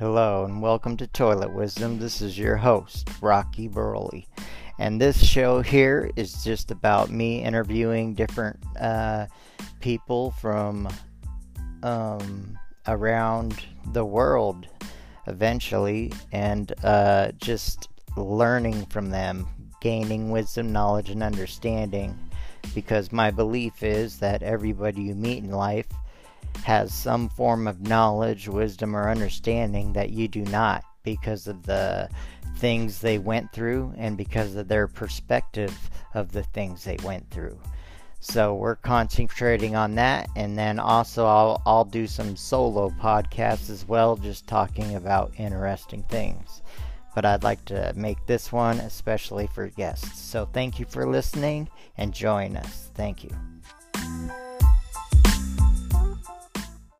Hello and welcome to Toilet Wisdom. This is your host, Rocky Burley. And this show here is just about me interviewing different uh, people from um, around the world eventually and uh, just learning from them, gaining wisdom, knowledge, and understanding. Because my belief is that everybody you meet in life has some form of knowledge, wisdom, or understanding that you do not because of the things they went through and because of their perspective of the things they went through. So we're concentrating on that, and then also I'll, I'll do some solo podcasts as well, just talking about interesting things. But I'd like to make this one especially for guests. So thank you for listening and join us. Thank you.